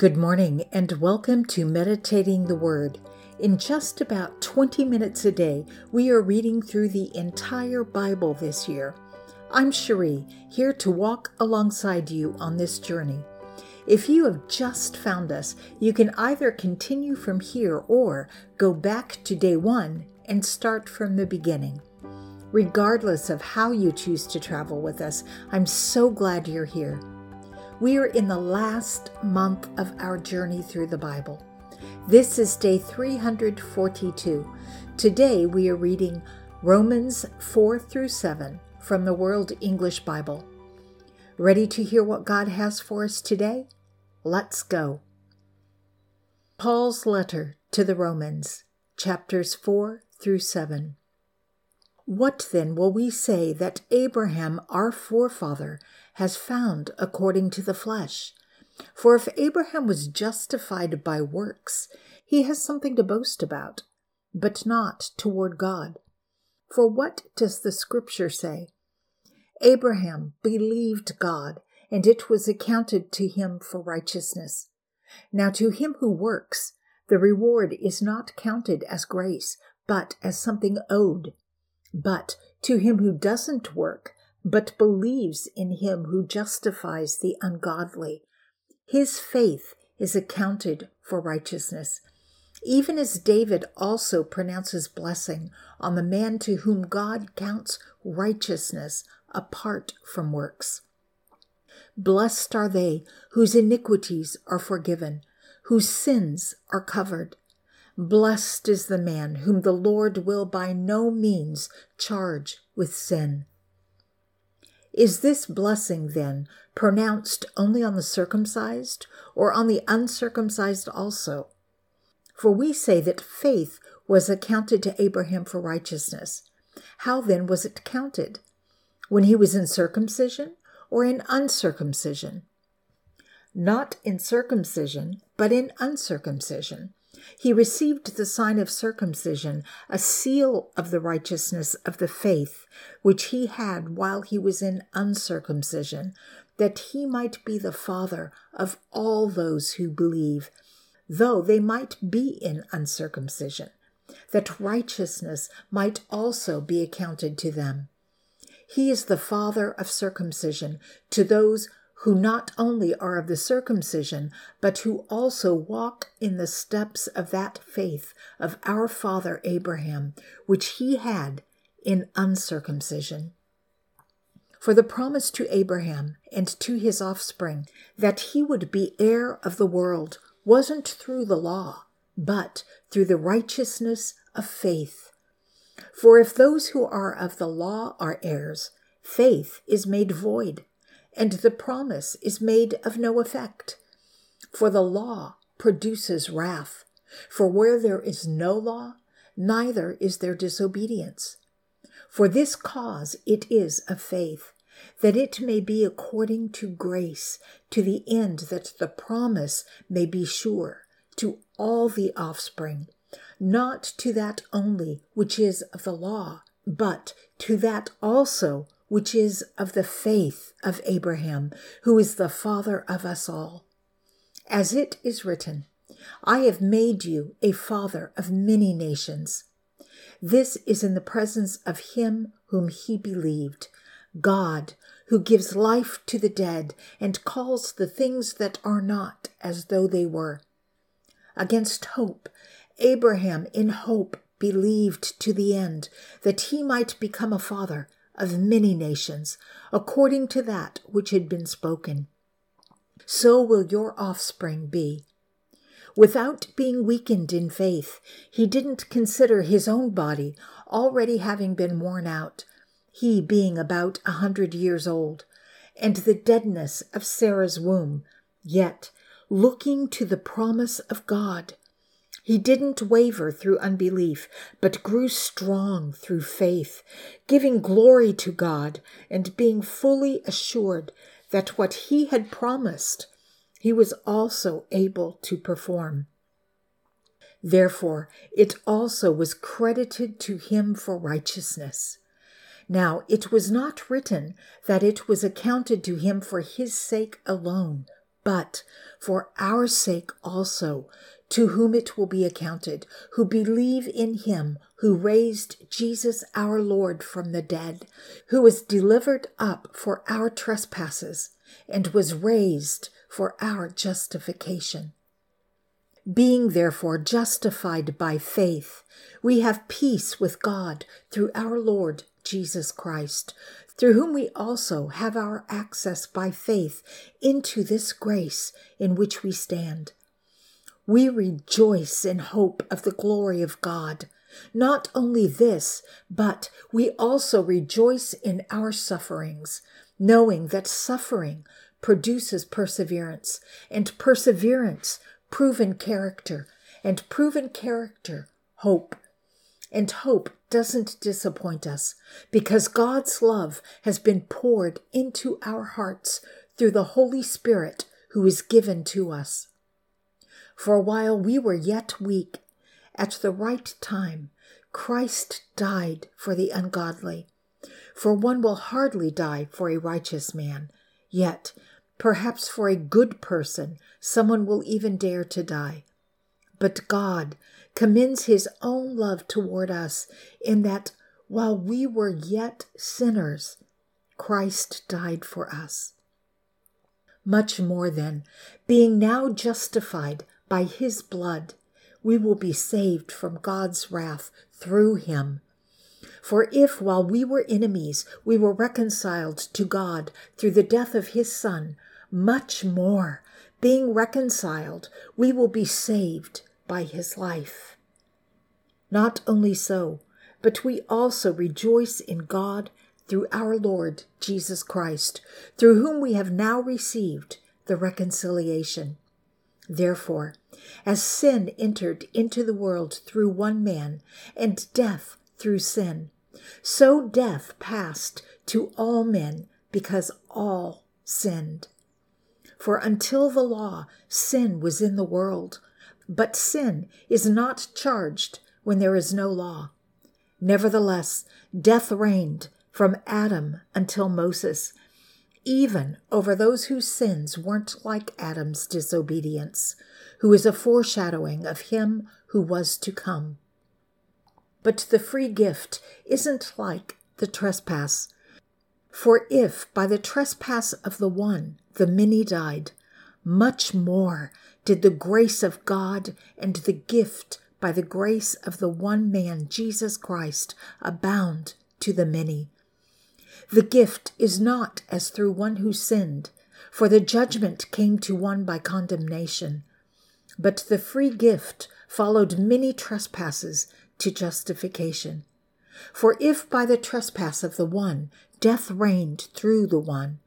Good morning and welcome to Meditating the Word. In just about 20 minutes a day, we are reading through the entire Bible this year. I'm Cherie, here to walk alongside you on this journey. If you have just found us, you can either continue from here or go back to day one and start from the beginning. Regardless of how you choose to travel with us, I'm so glad you're here. We are in the last month of our journey through the Bible. This is day 342. Today we are reading Romans 4 through 7 from the World English Bible. Ready to hear what God has for us today? Let's go. Paul's letter to the Romans, chapters 4 through 7. What then will we say that Abraham, our forefather, has found according to the flesh? For if Abraham was justified by works, he has something to boast about, but not toward God. For what does the scripture say? Abraham believed God, and it was accounted to him for righteousness. Now to him who works, the reward is not counted as grace, but as something owed. But to him who doesn't work, but believes in him who justifies the ungodly, his faith is accounted for righteousness. Even as David also pronounces blessing on the man to whom God counts righteousness apart from works. Blessed are they whose iniquities are forgiven, whose sins are covered. Blessed is the man whom the Lord will by no means charge with sin. Is this blessing, then, pronounced only on the circumcised, or on the uncircumcised also? For we say that faith was accounted to Abraham for righteousness. How then was it counted? When he was in circumcision or in uncircumcision? Not in circumcision, but in uncircumcision he received the sign of circumcision, a seal of the righteousness of the faith which he had while he was in uncircumcision, that he might be the father of all those who believe, though they might be in uncircumcision, that righteousness might also be accounted to them. He is the father of circumcision to those who not only are of the circumcision, but who also walk in the steps of that faith of our father Abraham, which he had in uncircumcision. For the promise to Abraham and to his offspring that he would be heir of the world wasn't through the law, but through the righteousness of faith. For if those who are of the law are heirs, faith is made void and the promise is made of no effect. For the law produces wrath. For where there is no law, neither is there disobedience. For this cause it is of faith, that it may be according to grace, to the end that the promise may be sure to all the offspring, not to that only which is of the law, but to that also which is of the faith of Abraham, who is the father of us all. As it is written, I have made you a father of many nations. This is in the presence of him whom he believed, God, who gives life to the dead and calls the things that are not as though they were. Against hope, Abraham in hope believed to the end that he might become a father of many nations, according to that which had been spoken. So will your offspring be. Without being weakened in faith, he didn't consider his own body already having been worn out, he being about a hundred years old, and the deadness of Sarah's womb, yet looking to the promise of God he didn't waver through unbelief, but grew strong through faith, giving glory to God and being fully assured that what he had promised, he was also able to perform. Therefore, it also was credited to him for righteousness. Now, it was not written that it was accounted to him for his sake alone, but for our sake also, to whom it will be accounted, who believe in him who raised Jesus our Lord from the dead, who was delivered up for our trespasses and was raised for our justification. Being therefore justified by faith, we have peace with God through our Lord Jesus Christ, through whom we also have our access by faith into this grace in which we stand. We rejoice in hope of the glory of God. Not only this, but we also rejoice in our sufferings, knowing that suffering produces perseverance, and perseverance, proven character, and proven character, hope. And hope doesn't disappoint us because God's love has been poured into our hearts through the Holy Spirit who is given to us. For while we were yet weak, at the right time, Christ died for the ungodly. For one will hardly die for a righteous man, yet perhaps for a good person someone will even dare to die. But God commends his own love toward us in that while we were yet sinners, Christ died for us. Much more then, being now justified by his blood, we will be saved from God's wrath through him. For if while we were enemies we were reconciled to God through the death of his Son, much more, being reconciled, we will be saved by his life. Not only so, but we also rejoice in God through our Lord Jesus Christ, through whom we have now received the reconciliation. Therefore, as sin entered into the world through one man, and death through sin, so death passed to all men because all sinned. For until the law, sin was in the world but sin is not charged when there is no law. Nevertheless, death reigned from Adam until Moses, even over those whose sins weren't like Adam's disobedience, who is a foreshadowing of him who was to come. But the free gift isn't like the trespass. For if by the trespass of the one the many died, much more did the grace of God and the gift by the grace of the one man, Jesus Christ, abound to the many. The gift is not as through one who sinned, for the judgment came to one by condemnation, but the free gift followed many trespasses to justification. For if by the trespass of the one death reigned through the one,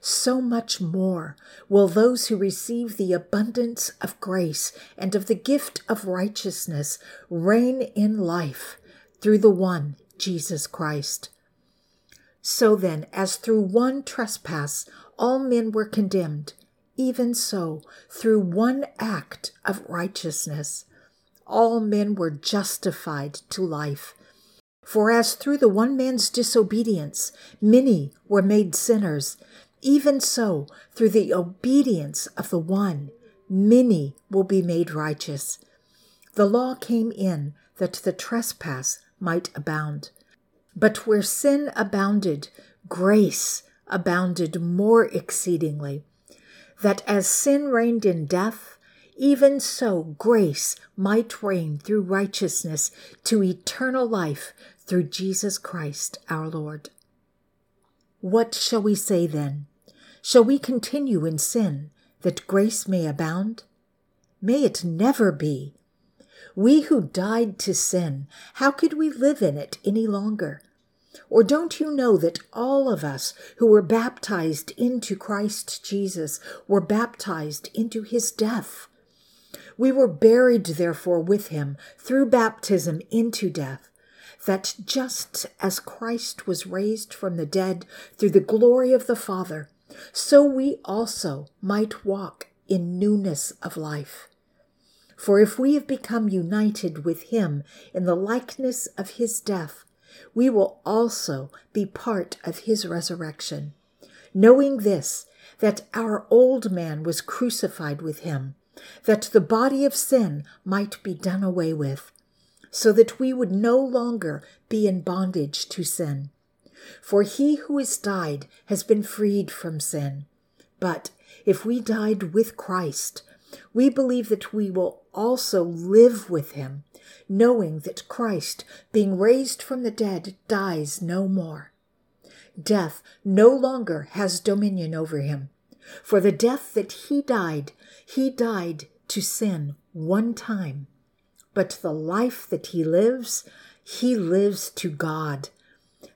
so much more will those who receive the abundance of grace and of the gift of righteousness reign in life through the one, Jesus Christ. So then, as through one trespass all men were condemned, even so, through one act of righteousness, all men were justified to life. For as through the one man's disobedience many were made sinners, even so, through the obedience of the one, many will be made righteous. The law came in that the trespass might abound. But where sin abounded, grace abounded more exceedingly. That as sin reigned in death, even so grace might reign through righteousness to eternal life through Jesus Christ our Lord. What shall we say then? Shall we continue in sin that grace may abound? May it never be. We who died to sin, how could we live in it any longer? Or don't you know that all of us who were baptized into Christ Jesus were baptized into his death? We were buried, therefore, with him through baptism into death, that just as Christ was raised from the dead through the glory of the Father, so we also might walk in newness of life. For if we have become united with him in the likeness of his death, we will also be part of his resurrection. Knowing this, that our old man was crucified with him, that the body of sin might be done away with, so that we would no longer be in bondage to sin. For he who has died has been freed from sin. But if we died with Christ, we believe that we will also live with him, knowing that Christ, being raised from the dead, dies no more. Death no longer has dominion over him. For the death that he died, he died to sin one time. But the life that he lives, he lives to God.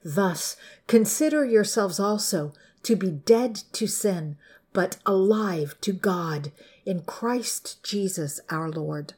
Thus, consider yourselves also to be dead to sin, but alive to God in Christ Jesus our Lord.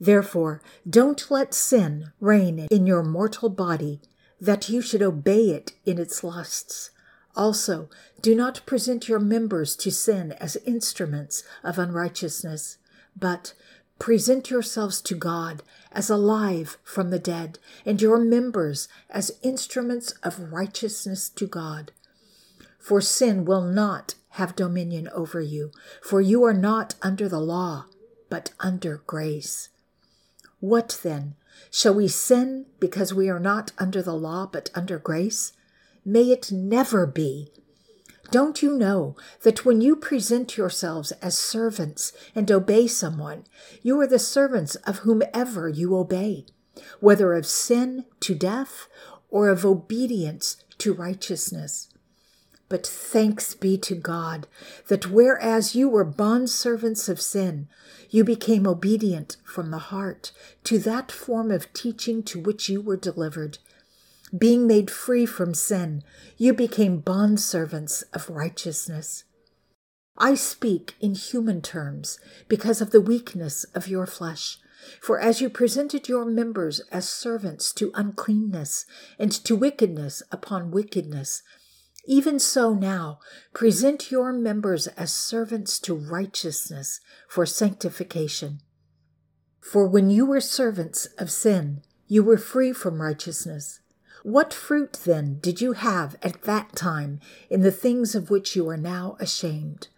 Therefore, don't let sin reign in your mortal body, that you should obey it in its lusts. Also, do not present your members to sin as instruments of unrighteousness, but present yourselves to God as alive from the dead, and your members as instruments of righteousness to God. For sin will not have dominion over you, for you are not under the law, but under grace. What then? Shall we sin because we are not under the law, but under grace? May it never be. Don't you know that when you present yourselves as servants and obey someone, you are the servants of whomever you obey, whether of sin to death or of obedience to righteousness? But thanks be to God that whereas you were bondservants of sin, you became obedient from the heart to that form of teaching to which you were delivered being made free from sin, you became bondservants of righteousness. I speak in human terms because of the weakness of your flesh. For as you presented your members as servants to uncleanness and to wickedness upon wickedness, even so now present your members as servants to righteousness for sanctification. For when you were servants of sin, you were free from righteousness. What fruit then did you have at that time in the things of which you are now ashamed?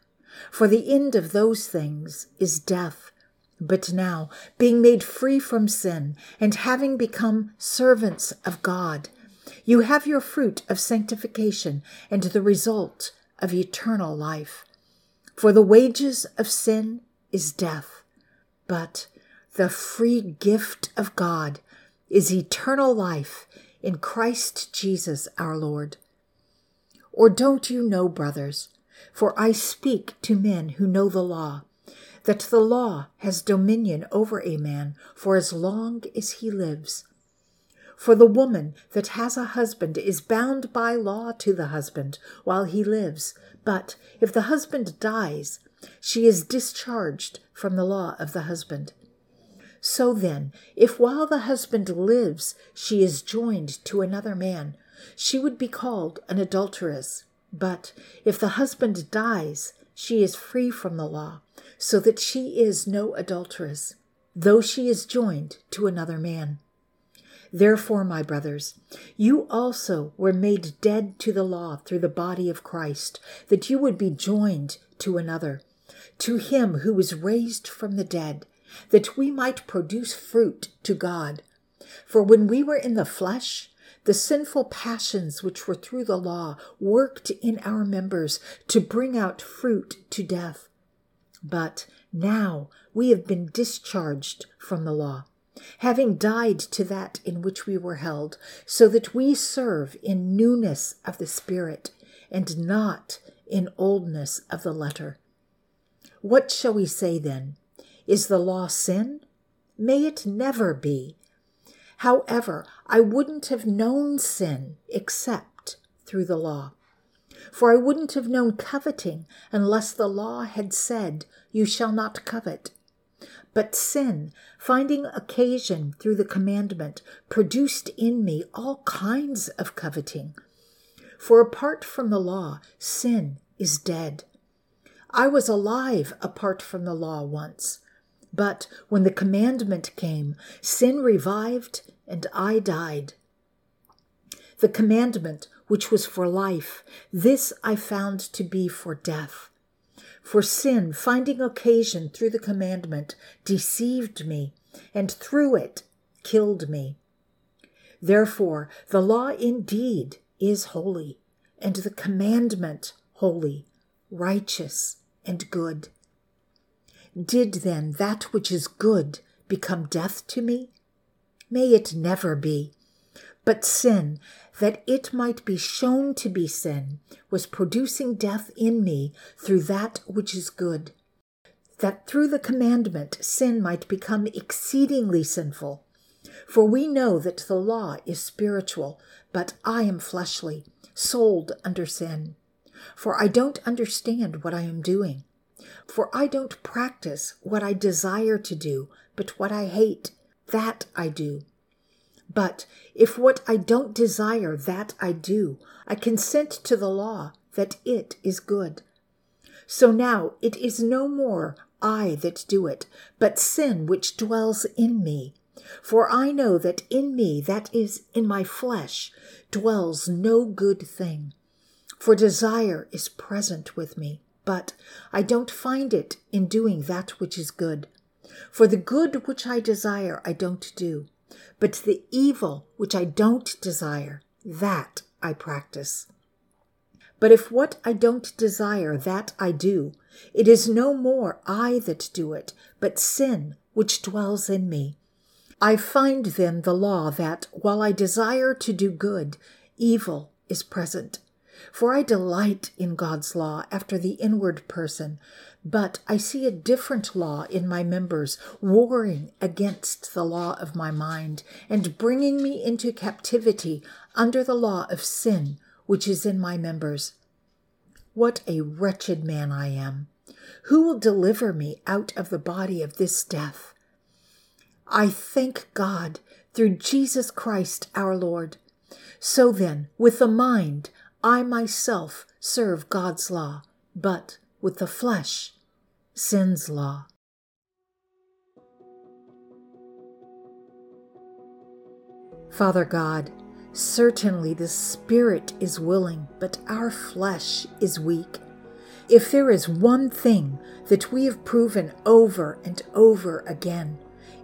For the end of those things is death. But now, being made free from sin and having become servants of God, you have your fruit of sanctification and the result of eternal life. For the wages of sin is death, but the free gift of God is eternal life in Christ Jesus our Lord. Or don't you know, brothers, for I speak to men who know the law, that the law has dominion over a man for as long as he lives. For the woman that has a husband is bound by law to the husband while he lives, but if the husband dies, she is discharged from the law of the husband. So then, if while the husband lives she is joined to another man, she would be called an adulteress. But if the husband dies, she is free from the law, so that she is no adulteress, though she is joined to another man. Therefore, my brothers, you also were made dead to the law through the body of Christ, that you would be joined to another, to him who was raised from the dead that we might produce fruit to God. For when we were in the flesh, the sinful passions which were through the law worked in our members to bring out fruit to death. But now we have been discharged from the law, having died to that in which we were held, so that we serve in newness of the Spirit and not in oldness of the letter. What shall we say then? Is the law sin? May it never be. However, I wouldn't have known sin except through the law. For I wouldn't have known coveting unless the law had said, You shall not covet. But sin, finding occasion through the commandment, produced in me all kinds of coveting. For apart from the law, sin is dead. I was alive apart from the law once. But when the commandment came, sin revived and I died. The commandment which was for life, this I found to be for death. For sin, finding occasion through the commandment, deceived me, and through it killed me. Therefore, the law indeed is holy, and the commandment holy, righteous, and good. Did then that which is good become death to me? May it never be. But sin, that it might be shown to be sin, was producing death in me through that which is good, that through the commandment sin might become exceedingly sinful. For we know that the law is spiritual, but I am fleshly, sold under sin. For I don't understand what I am doing. For I don't practice what I desire to do, but what I hate, that I do. But if what I don't desire, that I do, I consent to the law that it is good. So now it is no more I that do it, but sin which dwells in me. For I know that in me, that is, in my flesh, dwells no good thing. For desire is present with me, but I don't find it in doing that which is good. For the good which I desire, I don't do but the evil which I don't desire, that I practice. But if what I don't desire, that I do, it is no more I that do it, but sin which dwells in me. I find then the law that, while I desire to do good, evil is present. For I delight in God's law after the inward person, but I see a different law in my members, warring against the law of my mind, and bringing me into captivity under the law of sin which is in my members. What a wretched man I am! Who will deliver me out of the body of this death? I thank God through Jesus Christ our Lord. So then, with the mind, I myself serve God's law, but with the flesh, sin's law. Father God, certainly the Spirit is willing, but our flesh is weak. If there is one thing that we have proven over and over again,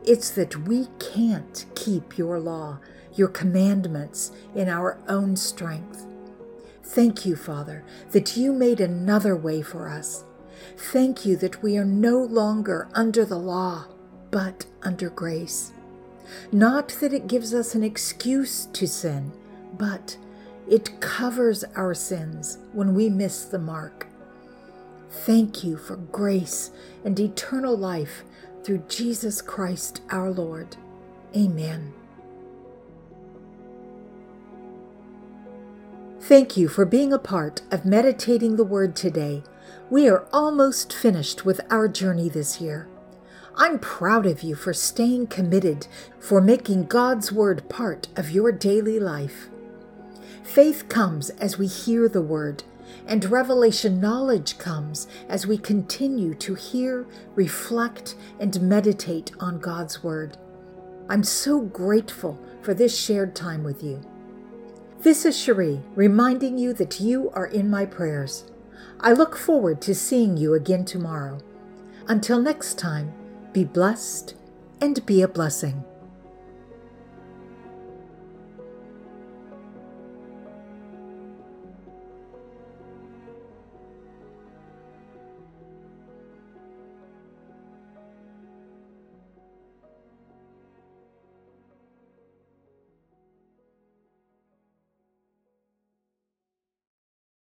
it's that we can't keep your law, your commandments in our own strength. Thank you, Father, that you made another way for us. Thank you that we are no longer under the law, but under grace. Not that it gives us an excuse to sin, but it covers our sins when we miss the mark. Thank you for grace and eternal life through Jesus Christ our Lord. Amen. Thank you for being a part of Meditating the Word today. We are almost finished with our journey this year. I'm proud of you for staying committed, for making God's Word part of your daily life. Faith comes as we hear the Word, and revelation knowledge comes as we continue to hear, reflect, and meditate on God's Word. I'm so grateful for this shared time with you. This is Cherie reminding you that you are in my prayers. I look forward to seeing you again tomorrow. Until next time, be blessed and be a blessing.